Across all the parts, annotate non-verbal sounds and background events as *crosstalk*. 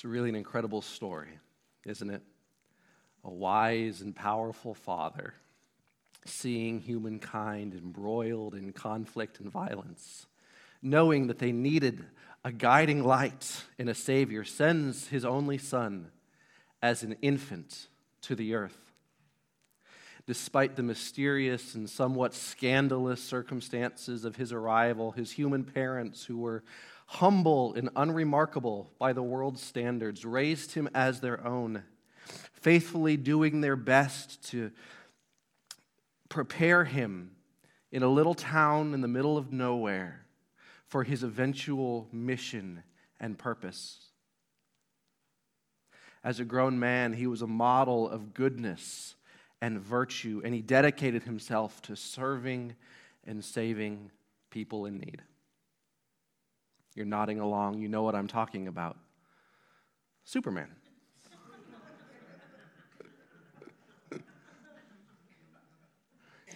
It's really an incredible story, isn't it? A wise and powerful father seeing humankind embroiled in conflict and violence, knowing that they needed a guiding light in a Savior, sends his only Son as an infant to the earth. Despite the mysterious and somewhat scandalous circumstances of his arrival, his human parents, who were humble and unremarkable by the world's standards, raised him as their own, faithfully doing their best to prepare him in a little town in the middle of nowhere for his eventual mission and purpose. As a grown man, he was a model of goodness and virtue, and he dedicated himself to serving and saving people in need. You're nodding along, you know what I'm talking about. Superman.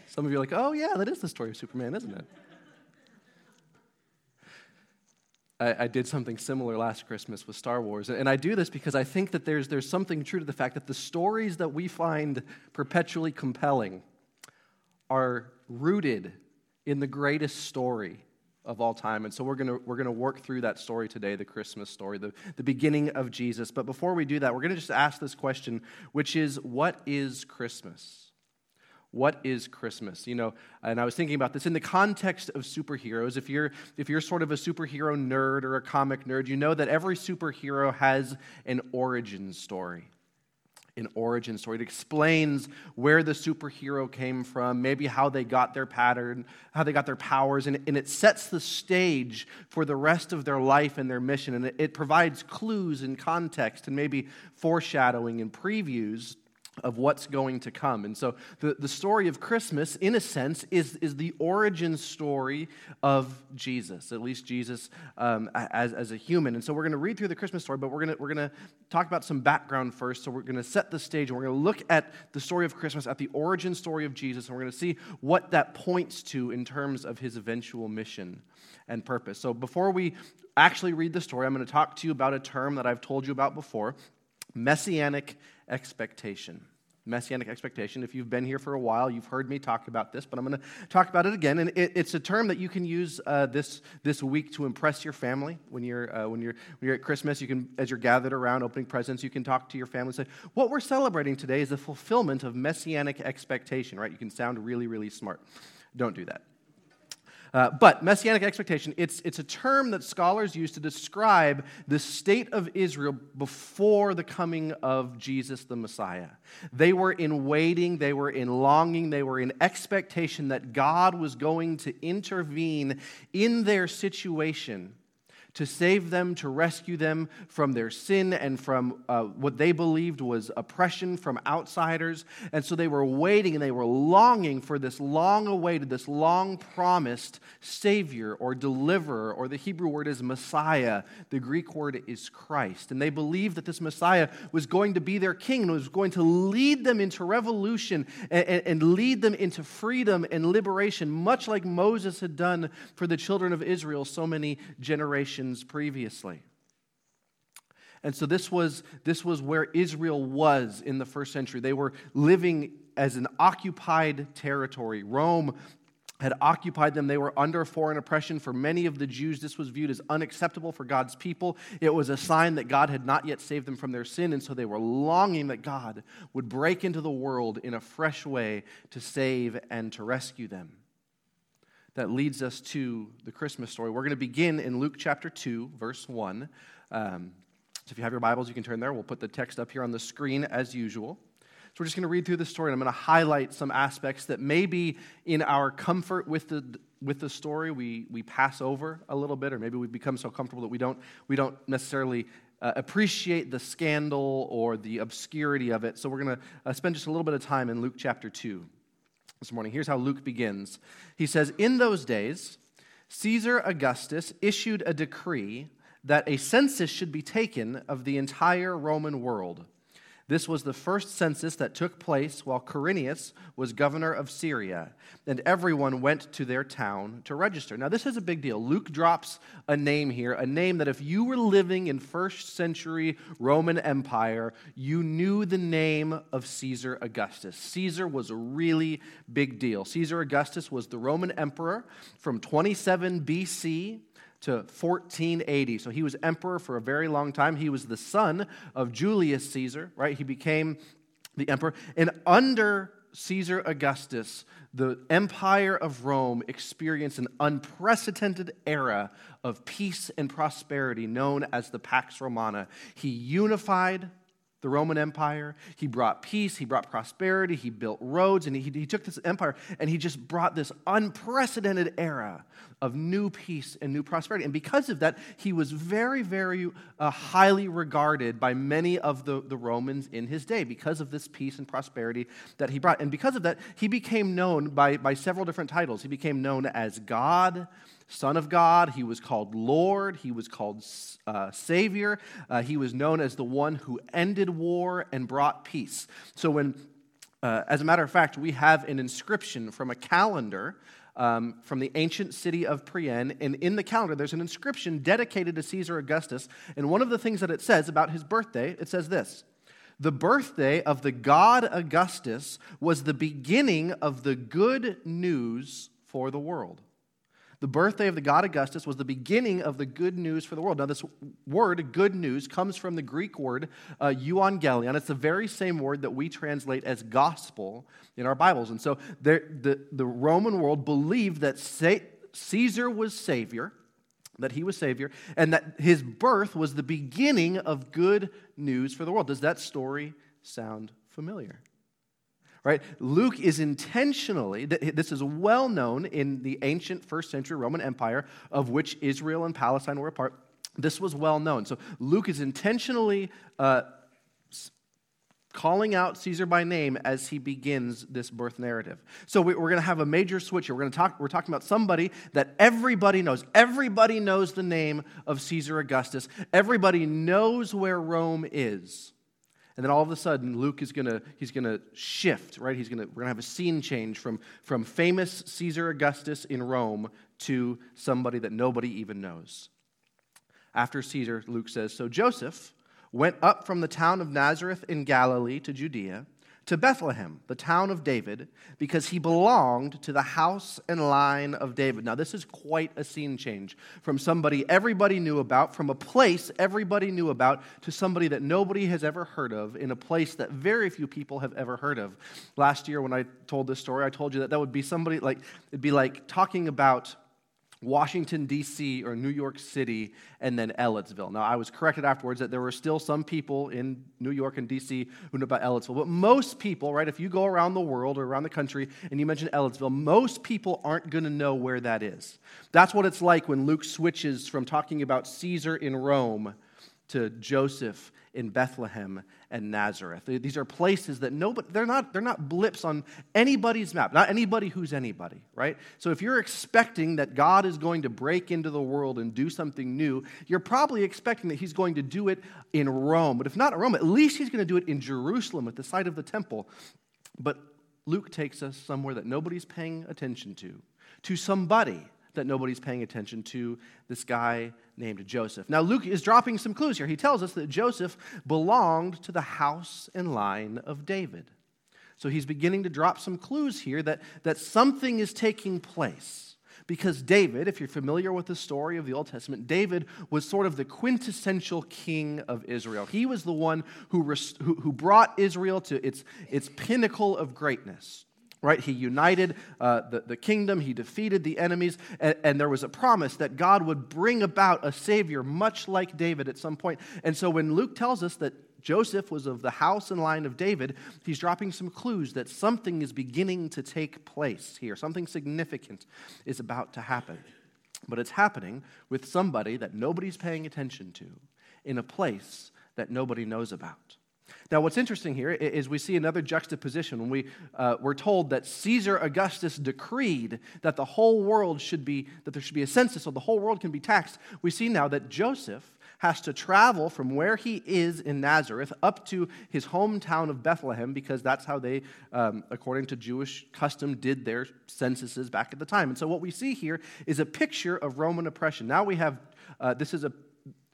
Some of you are like, oh, yeah, that is the story of Superman, isn't it? I, did something similar last Christmas with Star Wars. And I do this because I think that there's, there's something true to the fact that the stories that we find perpetually compelling are rooted in the greatest story of all time. And so we're going we're to work through that story today, the Christmas story, the, the beginning of Jesus. But before we do that, we're going to just ask this question, which is what is Christmas? what is Christmas? You know, and I was thinking about this in the context of superheroes. If you're if you're sort of a superhero nerd or a comic nerd, you know that every superhero has an origin story. An origin story. It explains where the superhero came from, maybe how they got their pattern, how they got their powers, and, and it sets the stage for the rest of their life and their mission. And it, it provides clues and context and maybe foreshadowing and previews of what's going to come. And so the, the story of Christmas, in a sense, is, is the origin story of Jesus, at least Jesus um, as, as a human. And so we're going to read through the Christmas story, but we're going we're to talk about some background first. So we're going to set the stage and we're going to look at the story of Christmas, at the origin story of Jesus, and we're going to see what that points to in terms of his eventual mission and purpose. So before we actually read the story, I'm going to talk to you about a term that I've told you about before messianic expectation. Messianic expectation. If you've been here for a while, you've heard me talk about this, but I'm going to talk about it again. And it, it's a term that you can use uh, this, this week to impress your family. When you're, uh, when, you're, when you're at Christmas, you can, as you're gathered around opening presents, you can talk to your family and say, What we're celebrating today is the fulfillment of messianic expectation, right? You can sound really, really smart. Don't do that. Uh, but messianic expectation, it's, it's a term that scholars use to describe the state of Israel before the coming of Jesus the Messiah. They were in waiting, they were in longing, they were in expectation that God was going to intervene in their situation to save them, to rescue them from their sin and from uh, what they believed was oppression from outsiders. And so they were waiting and they were longing for this long awaited, this long promised Savior or deliverer, or the Hebrew word is Messiah. The Greek word is Christ. And they believed that this Messiah was going to be their king and was going to lead them into revolution and, and lead them into freedom and liberation, much like Moses had done for the children of Israel so many generations generations previously. And so this was, this was where Israel was in the first century. They were living as an occupied territory. Rome had occupied them. They were under foreign oppression. For many of the Jews, this was viewed as unacceptable for God's people. It was a sign that God had not yet saved them from their sin, and so they were longing that God would break into the world in a fresh way to save and to rescue them that leads us to the Christmas story. We're going to begin in Luke chapter 2, verse 1. Um, so if you have your Bibles, you can turn there. We'll put the text up here on the screen as usual. So we're just going to read through the story, and I'm going to highlight some aspects that maybe in our comfort with the with the story we, we pass over a little bit, or maybe we become so comfortable that we don't, we don't necessarily uh, appreciate the scandal or the obscurity of it. So we're going to uh, spend just a little bit of time in Luke chapter 2 this morning. Here's how Luke begins. He says, In those days, Caesar Augustus issued a decree that a census should be taken of the entire Roman world. This was the first census that took place while Quirinius was governor of Syria, and everyone went to their town to register. Now, this is a big deal. Luke drops a name here, a name that if you were living in first century Roman Empire, you knew the name of Caesar Augustus. Caesar was a really big deal. Caesar Augustus was the Roman emperor from 27 BC to 1480. So he was emperor for a very long time. He was the son of Julius Caesar, right? He became the emperor. And under Caesar Augustus, the empire of Rome experienced an unprecedented era of peace and prosperity known as the Pax Romana. He unified the Roman Empire. He brought peace, he brought prosperity, he built roads, and he, he took this empire and he just brought this unprecedented era of new peace and new prosperity. And because of that, he was very, very uh, highly regarded by many of the, the Romans in his day because of this peace and prosperity that he brought. And because of that, he became known by, by several different titles. He became known as God. Son of God. He was called Lord. He was called uh, Savior. Uh, he was known as the one who ended war and brought peace. So, when, uh, as a matter of fact, we have an inscription from a calendar um, from the ancient city of Priene. And in the calendar, there's an inscription dedicated to Caesar Augustus. And one of the things that it says about his birthday, it says this The birthday of the god Augustus was the beginning of the good news for the world. The birthday of the god Augustus was the beginning of the good news for the world. Now, this word, good news, comes from the Greek word uh, euangelion. It's the very same word that we translate as gospel in our Bibles. And so there, the, the Roman world believed that Caesar was Savior, that he was Savior, and that his birth was the beginning of good news for the world. Does that story sound familiar? Right? Luke is intentionally, this is well known in the ancient first century Roman Empire, of which Israel and Palestine were a part. This was well known. So Luke is intentionally uh, calling out Caesar by name as he begins this birth narrative. So we're going to have a major switch here. We're going to talk. We're talking about somebody that everybody knows. Everybody knows the name of Caesar Augustus. Everybody knows where Rome is. And then all of a sudden, Luke is to he's to shift, right? He's to we're to have a scene change from, from famous Caesar Augustus in Rome to somebody that nobody even knows. After Caesar, Luke says, So Joseph went up from the town of Nazareth in Galilee to Judea to Bethlehem, the town of David, because he belonged to the house and line of David. Now, this is quite a scene change from somebody everybody knew about, from a place everybody knew about, to somebody that nobody has ever heard of, in a place that very few people have ever heard of. Last year, when I told this story, I told you that that would be somebody like, it'd be like talking about Washington, D.C., or New York City, and then Ellettsville. Now, I was corrected afterwards that there were still some people in New York and D.C. who knew about Ellettsville. But most people, right, if you go around the world or around the country and you mention Ellettsville, most people aren't going to know where that is. That's what it's like when Luke switches from talking about Caesar in Rome to Joseph in Bethlehem and Nazareth. These are places that nobody, they're not, they're not blips on anybody's map, not anybody who's anybody, right? So if you're expecting that God is going to break into the world and do something new, you're probably expecting that he's going to do it in Rome. But if not in Rome, at least he's going to do it in Jerusalem at the site of the temple. But Luke takes us somewhere that nobody's paying attention to, to somebody that nobody's paying attention to this guy named Joseph. Now, Luke is dropping some clues here. He tells us that Joseph belonged to the house and line of David. So he's beginning to drop some clues here that, that something is taking place. Because David, if you're familiar with the story of the Old Testament, David was sort of the quintessential king of Israel. He was the one who, who, who brought Israel to its, its pinnacle of greatness right? He united uh, the, the kingdom, he defeated the enemies, and, and, there was a promise that God would bring about a Savior, much like David at some point. And so when Luke tells us that Joseph was of the house and line of David, he's dropping some clues that something is beginning to take place here. Something significant is about to happen. But it's happening with somebody that nobody's paying attention to in a place that nobody knows about. Now, what's interesting here is we see another juxtaposition when we, uh, we're told that Caesar Augustus decreed that the whole world should be, that there should be a census so the whole world can be taxed. We see now that Joseph has to travel from where he is in Nazareth up to his hometown of Bethlehem because that's how they, um, according to Jewish custom, did their censuses back at the time. And so what we see here is a picture of Roman oppression. Now we have, uh, this is a,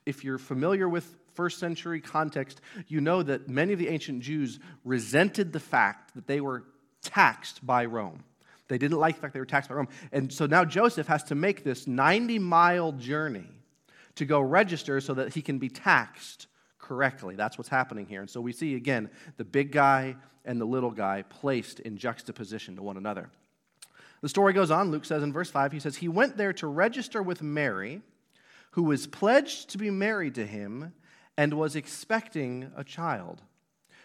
if you're familiar with first century context, you know that many of the ancient Jews resented the fact that they were taxed by Rome. They didn't like the fact they were taxed by Rome. And so now Joseph has to make this 90 mile journey to go register so that he can be taxed correctly. That's what's happening here. And so we see again the big guy and the little guy placed in juxtaposition to one another. The story goes on. Luke says in verse 5, he says, He went there to register with Mary, who was pledged to be married to him and was expecting a child.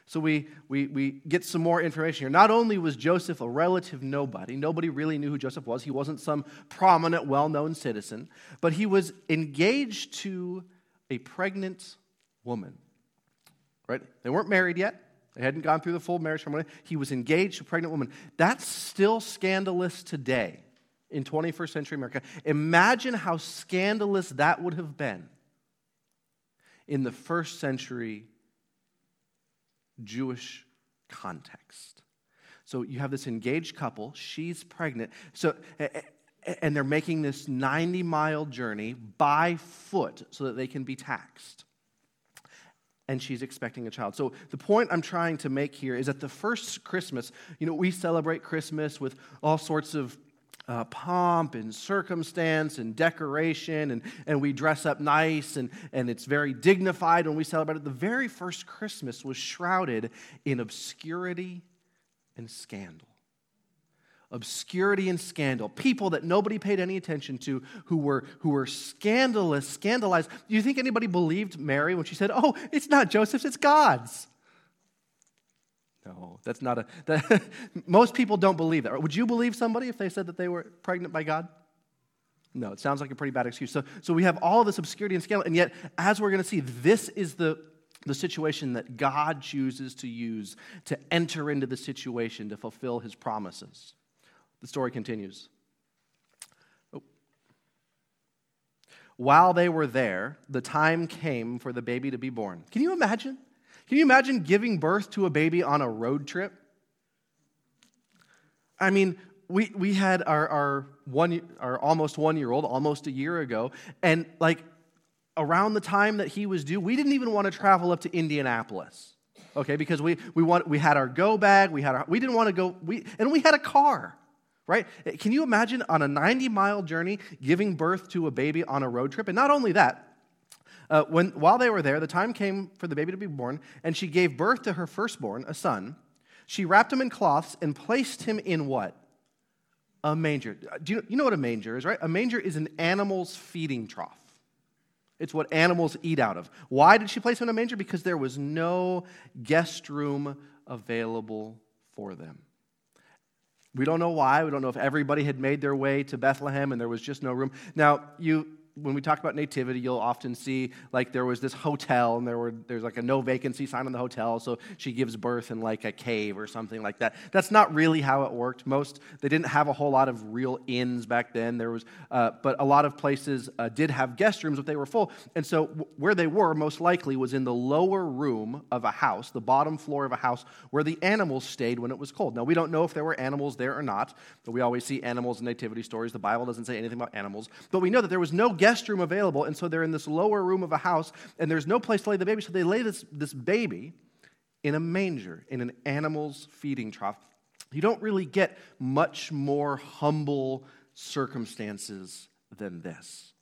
So we, we, we get some more information here. Not only was Joseph a relative nobody, nobody really knew who Joseph was, he wasn't some prominent, well known citizen, but he was engaged to a pregnant woman. Right? They weren't married yet. They hadn't gone through the full marriage ceremony. He was engaged to a pregnant woman. That's still scandalous today in 21st century America. Imagine how scandalous that would have been in the first century Jewish context. So you have this engaged couple, she's pregnant. So and they're making this 90 mile journey by foot so that they can be taxed. And she's expecting a child. So, the point I'm trying to make here is that the first Christmas, you know, we celebrate Christmas with all sorts of uh, pomp and circumstance and decoration, and, and we dress up nice, and, and it's very dignified when we celebrate it. The very first Christmas was shrouded in obscurity and scandal. Obscurity and scandal. People that nobody paid any attention to who were, who were scandalous, scandalized. Do you think anybody believed Mary when she said, Oh, it's not Joseph's, it's God's? No, that's not a. That, *laughs* most people don't believe that. Would you believe somebody if they said that they were pregnant by God? No, it sounds like a pretty bad excuse. So, so we have all this obscurity and scandal, and yet, as we're going to see, this is the, the situation that God chooses to use to enter into the situation to fulfill his promises. The story continues. While they were there, the time came for the baby to be born. Can you imagine? Can you imagine giving birth to a baby on a road trip? I mean, we, we had our, our, one, our almost one year old almost a year ago, and like around the time that he was due, we didn't even want to travel up to Indianapolis, okay? Because we, we, want, we had our go bag, we, had our, we didn't want to go, we, and we had a car, right? Can you imagine on a 90 mile journey giving birth to a baby on a road trip? And not only that, uh, when, while they were there, the time came for the baby to be born, and she gave birth to her firstborn, a son. She wrapped him in cloths and placed him in what? A manger. Uh, do you, you know what a manger is, right? A manger is an animal's feeding trough. It's what animals eat out of. Why did she place him in a manger? Because there was no guest room available for them. We don't know why. We don't know if everybody had made their way to Bethlehem and there was just no room. Now, you when we talk about nativity, you'll often see like there was this hotel and there were there's like a no vacancy sign on the hotel, so she gives birth in like a cave or something like that. That's not really how it worked. Most they didn't have a whole lot of real inns back then. There was, uh, but a lot of places uh, did have guest rooms, but they were full. And so w- where they were most likely was in the lower room of a house, the bottom floor of a house, where the animals stayed when it was cold. Now we don't know if there were animals there or not, but we always see animals in nativity stories. The Bible doesn't say anything about animals, but we know that there was no guest room available, and so they're in this lower room of a house, and there's no place to lay the baby, so they lay this, this baby in a manger, in an animal's feeding trough. You don't really get much more humble circumstances than this.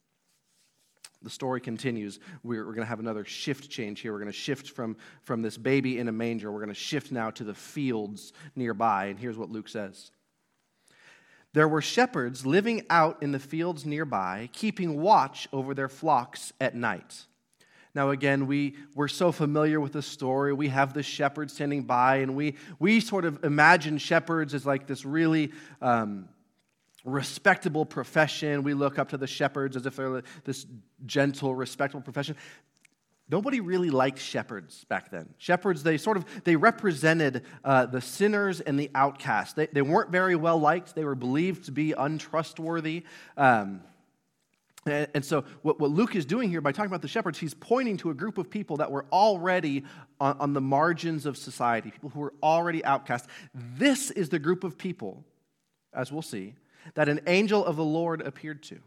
The story continues. We're, we're going to have another shift change here. We're going to shift from, from this baby in a manger. We're going to shift now to the fields nearby. And here's what Luke says there were shepherds living out in the fields nearby, keeping watch over their flocks at night. Now, again, we, we're so familiar with the story. We have the shepherd standing by, and we, we sort of imagine shepherds as like this really um, respectable profession. We look up to the shepherds as if they're this gentle, respectable profession. Nobody really liked shepherds back then. Shepherds, they sort of they represented uh, the sinners and the outcasts. They, they weren't very well liked. They were believed to be untrustworthy. Um, and, so, what, what Luke is doing here by talking about the shepherds, he's pointing to a group of people that were already on, on the margins of society, people who were already outcast. This is the group of people, as we'll see, that an angel of the Lord appeared to.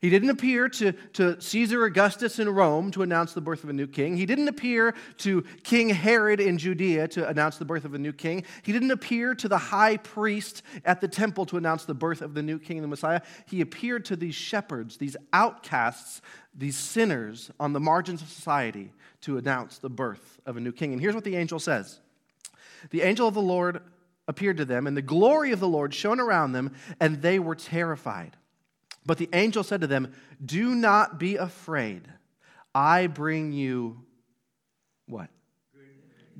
He didn't appear to, to Caesar Augustus in Rome to announce the birth of a new king. He didn't appear to King Herod in Judea to announce the birth of a new king. He didn't appear to the high priest at the temple to announce the birth of the new king, the Messiah. He appeared to these shepherds, these outcasts, these sinners on the margins of society to announce the birth of a new king. And here's what the angel says The angel of the Lord appeared to them, and the glory of the Lord shone around them, and they were terrified. But the angel said to them, Do not be afraid. I bring you what?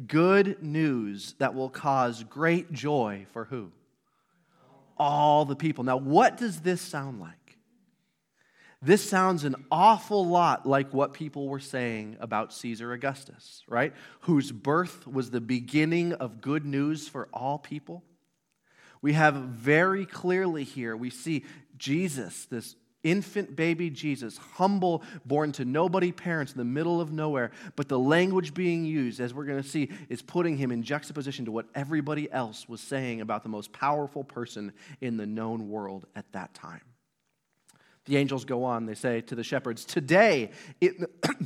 Good news that will cause great joy for who? All the people. Now, what does this sound like? This sounds an awful lot like what people were saying about Caesar Augustus, right? Whose birth was the beginning of good news for all people. We have very clearly here, we see Jesus, this infant baby Jesus, humble, born to nobody parents in the middle of nowhere. But the language being used, as we're going to see, is putting him in juxtaposition to what everybody else was saying about the most powerful person in the known world at that time. The angels go on, they say to the shepherds, Today, it,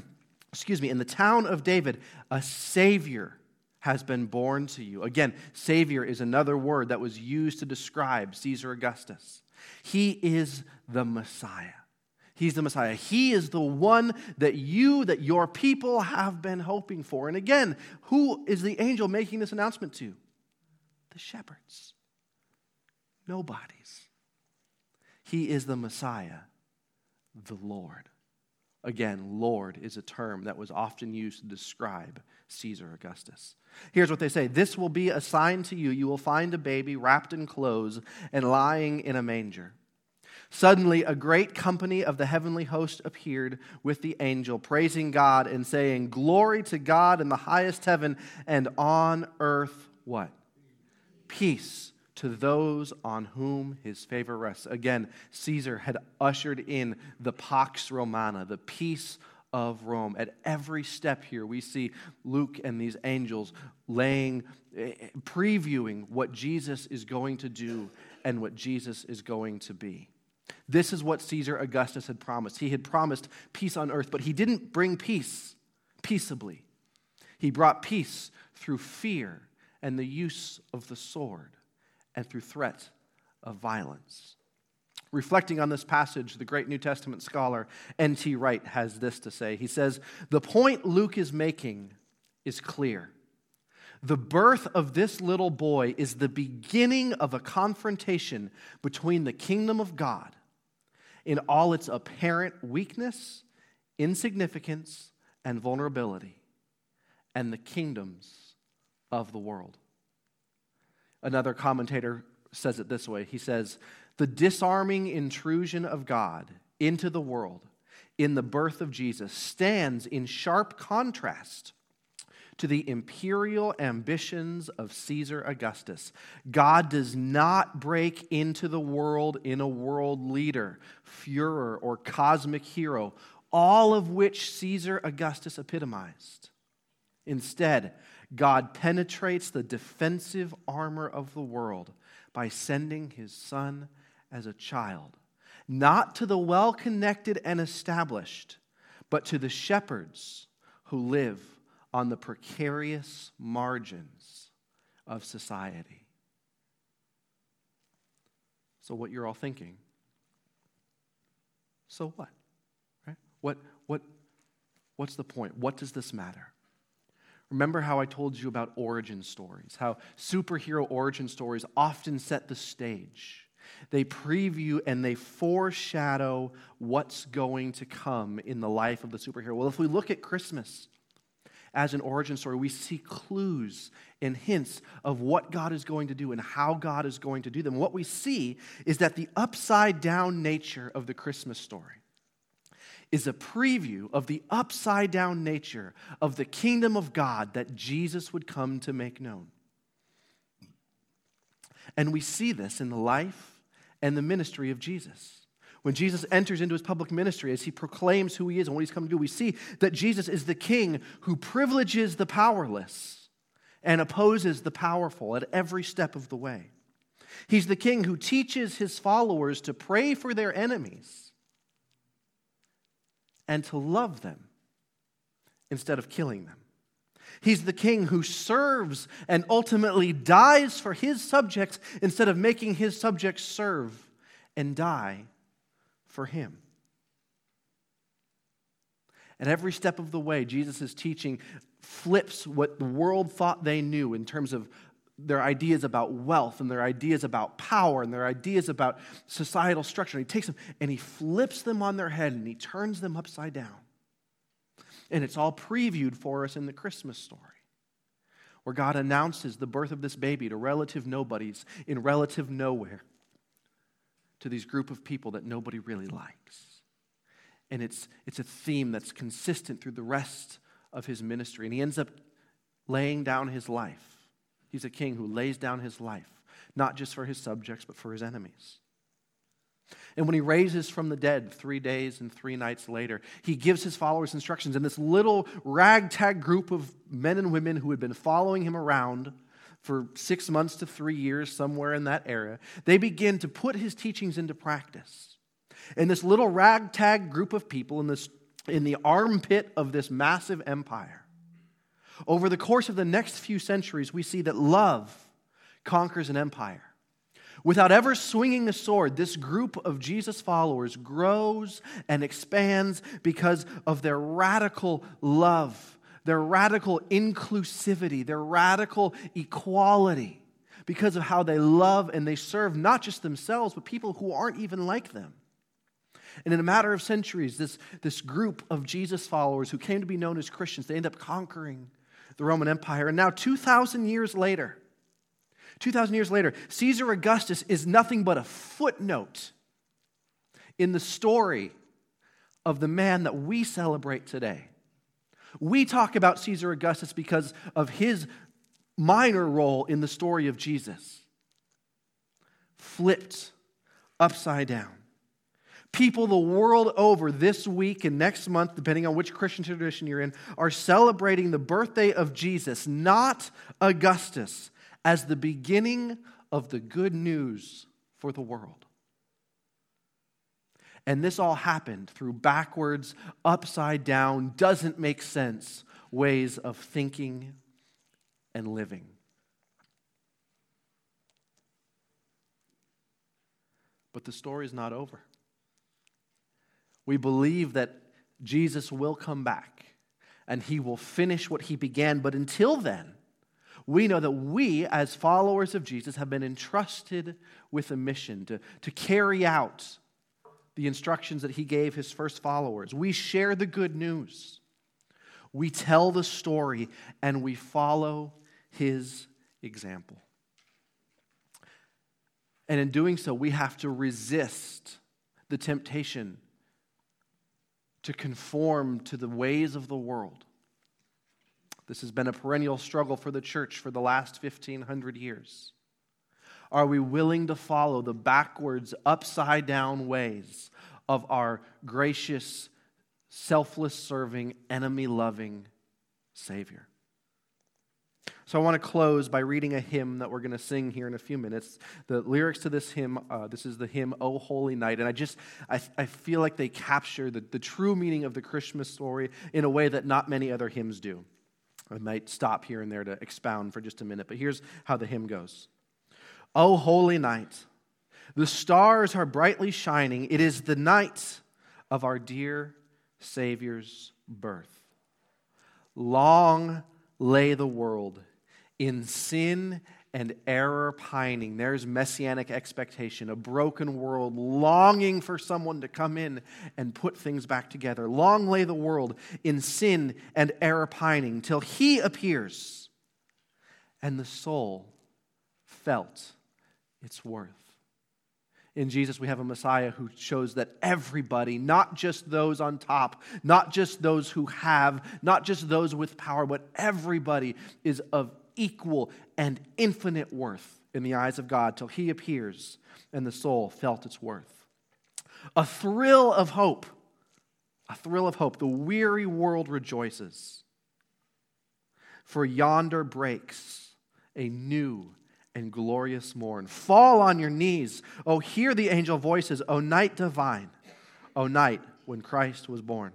*clears throat* excuse me, in the town of David, a Savior has been born to you. Again, Savior is another word that was used to describe Caesar Augustus. He is the Messiah. He's the Messiah. He is the one that you, that your people have been hoping for. And again, who is the angel making this announcement to? The shepherds. Nobody's. He is the Messiah, the Lord. Again, Lord is a term that was often used to describe Caesar Augustus. Here's what they say This will be a sign to you. You will find a baby wrapped in clothes and lying in a manger. Suddenly, a great company of the heavenly host appeared with the angel, praising God and saying, Glory to God in the highest heaven, and on earth, what? Peace to those on whom his favor rests. Again, Caesar had ushered in the Pax Romana, the peace of Rome. At every step here, we see Luke and these angels laying, eh, previewing what Jesus is going to do and what Jesus is going to be. This is what Caesar Augustus had promised. He had promised peace on earth, but he didn't bring peace peaceably. He brought peace through fear and the use of the sword and through threat of violence. Reflecting on this passage, the great New Testament scholar N.T. Wright has this to say. He says, The point Luke is making is clear. The birth of this little boy is the beginning of a confrontation between the kingdom of God in all its apparent weakness, insignificance, and vulnerability, and the kingdoms of the world. Another commentator says it this way He says, The disarming intrusion of God into the world in the birth of Jesus stands in sharp contrast to the imperial ambitions of Caesar Augustus. God does not break into the world in a world leader, Führer, or cosmic hero, all of which Caesar Augustus epitomized. Instead, God penetrates the defensive armor of the world by sending his son as a child, not to the well connected and established, but to the shepherds who live on the precarious margins of society. So, what you're all thinking, so what? Right? What, what, what's the point? What does this matter? Remember how I told you about origin stories, how superhero origin stories often set the stage. They preview and they foreshadow what's going to come in the life of the superhero. Well, if we look at Christmas as an origin story, we see clues and hints of what God is going to do and how God is going to do them. What we see is that the upside down nature of the Christmas story is a preview of the upside down nature of the kingdom of God that Jesus would come to make known. And we see this in the life and the ministry of Jesus. When Jesus enters into his public ministry, as he proclaims who he is and what he's come to do, we see that Jesus is the king who privileges the powerless and opposes the powerful at every step of the way. He's the king who teaches his followers to pray for their enemies and to love them instead of killing them. He's the king who serves and ultimately dies for his subjects instead of making his subjects serve and die for him. At every step of the way, Jesus' teaching flips what the world thought they knew in terms of their ideas about wealth and their ideas about power and their ideas about societal structure. And he takes them and he flips them on their head and he turns them upside down. And it's all previewed for us in the Christmas story, where God announces the birth of this baby to relative nobodies in relative nowhere to these group of people that nobody really likes. And it's, it's a theme that's consistent through the rest of his ministry. And he ends up laying down his life. He's a king who lays down his life, not just for his subjects, but for his enemies. And when he raises from the dead three days and three nights later, he gives his followers instructions. And this little ragtag group of men and women who had been following him around for six months to three years, somewhere in that area, they begin to put his teachings into practice. And this little ragtag group of people in, this, in the armpit of this massive empire, over the course of the next few centuries, we see that love conquers an empire. Without ever swinging a sword, this group of Jesus followers grows and expands because of their radical love their radical inclusivity, their radical equality, because of how they love and they serve not just themselves, but people who aren't even like them. And in a matter of centuries, this, this group of Jesus followers who came to be known as Christians, they end up conquering the Roman Empire. And now, 2,000 years later, 2,000 years later, Caesar Augustus is nothing but a footnote in the story of the man that we celebrate today. We talk about Caesar Augustus because of his minor role in the story of Jesus. Flipped upside down. People the world over this week and next month, depending on which Christian tradition you're in, are celebrating the birthday of Jesus, not Augustus, as the beginning of the good news for the world. And this all happened through backwards, upside down, doesn't make sense ways of thinking and living. But the story is not over. We believe that Jesus will come back and he will finish what he began. But until then, we know that we, as followers of Jesus, have been entrusted with a mission to, to carry out the instructions that he gave his first followers. We share the good news. We tell the story and we follow his example. And in doing so, we have to resist the temptation to conform to the ways of the world. This has been a perennial struggle for the church for the last 1500 years. Are we willing to follow the backwards, upside down ways of our gracious, selfless serving, enemy loving Savior? So I want to close by reading a hymn that we're going to sing here in a few minutes. The lyrics to this hymn, uh, this is the hymn "O Holy Night," and I just I, I feel like they capture the, the true meaning of the Christmas story in a way that not many other hymns do. I might stop here and there to expound for just a minute, but here's how the hymn goes. O holy night, the stars are brightly shining. It is the night of our dear Savior's birth. Long lay the world in sin and error pining. There's messianic expectation, a broken world longing for someone to come in and put things back together. Long lay the world in sin and error pining till he appears and the soul felt its worth. In Jesus, we have a Messiah who shows that everybody, not just those on top, not just those who have, not just those with power, but everybody is of equal and infinite worth in the eyes of God till he appears and the soul felt its worth. A thrill of hope, a thrill of hope. The weary world rejoices, for yonder breaks a new and glorious morn. Fall on your knees. Oh, hear the angel voices. O night divine. O night when Christ was born.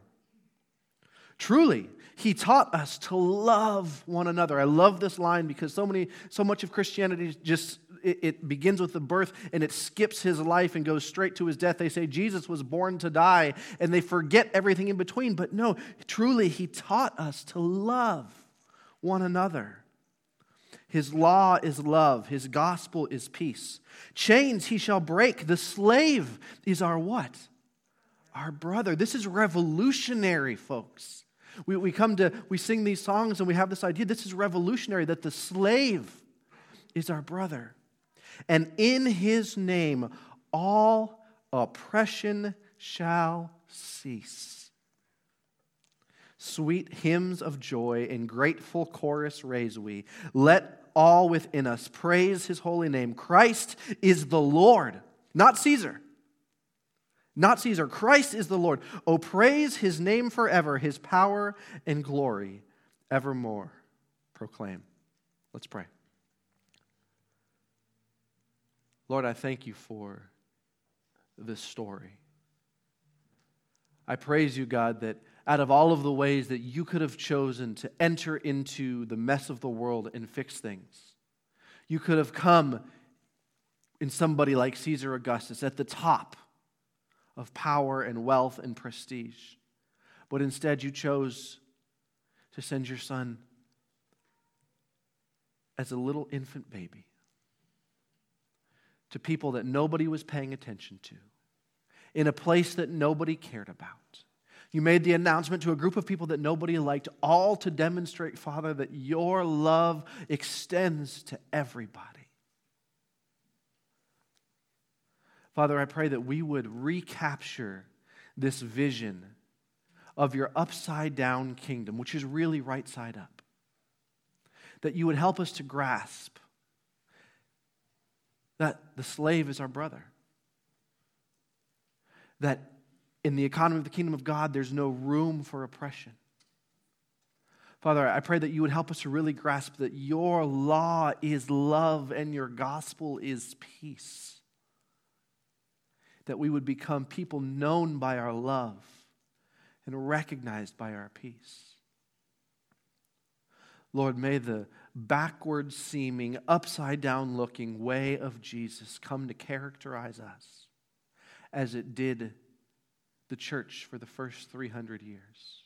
Truly, he taught us to love one another. I love this line because so many, so much of Christianity just it, it, begins with the birth and it skips his life and goes straight to his death. They say Jesus was born to die and they forget everything in between. But no, truly, he taught us to love one another. His law is love. His gospel is peace. Chains he shall break. The slave is our what? Our brother. This is revolutionary, folks. We, we come to, we sing these songs and we have this idea. This is revolutionary that the slave is our brother. And in his name, all oppression shall cease. Sweet hymns of joy in grateful chorus raise we. Let all within us. Praise his holy name. Christ is the Lord, not Caesar. Not Caesar. Christ is the Lord. Oh, praise his name forever, his power and glory evermore proclaim. Let's pray. Lord, I thank you for this story. I praise you, God, that out of all of the ways that you could have chosen to enter into the mess of the world and fix things. You could have come in somebody like Caesar Augustus at the top of power and wealth and prestige. But instead, you chose to send your son as a little infant baby to people that nobody was paying attention to, in a place that nobody cared about you made the announcement to a group of people that nobody liked, all to demonstrate, Father, that your love extends to everybody. Father, I pray that we would recapture this vision of your upside down kingdom, which is really right side up. That you would help us to grasp that the slave is our brother. That in the economy of the kingdom of God, there's no room for oppression. Father, I pray that you would help us to really grasp that your law is love and your gospel is peace. That we would become people known by our love and recognized by our peace. Lord, may the backward seeming, upside down looking way of Jesus come to characterize us as it did the church for the first 300 years.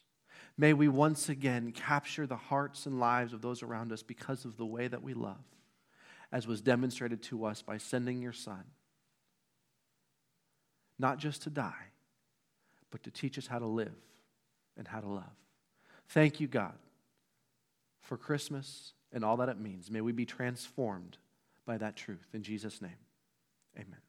May we once again capture the hearts and lives of those around us because of the way that we love, as was demonstrated to us by sending your Son, not just to die, but to teach us how to live and how to love. Thank you, God, for Christmas and all that it means. May we be transformed by that truth. In Jesus' name, amen.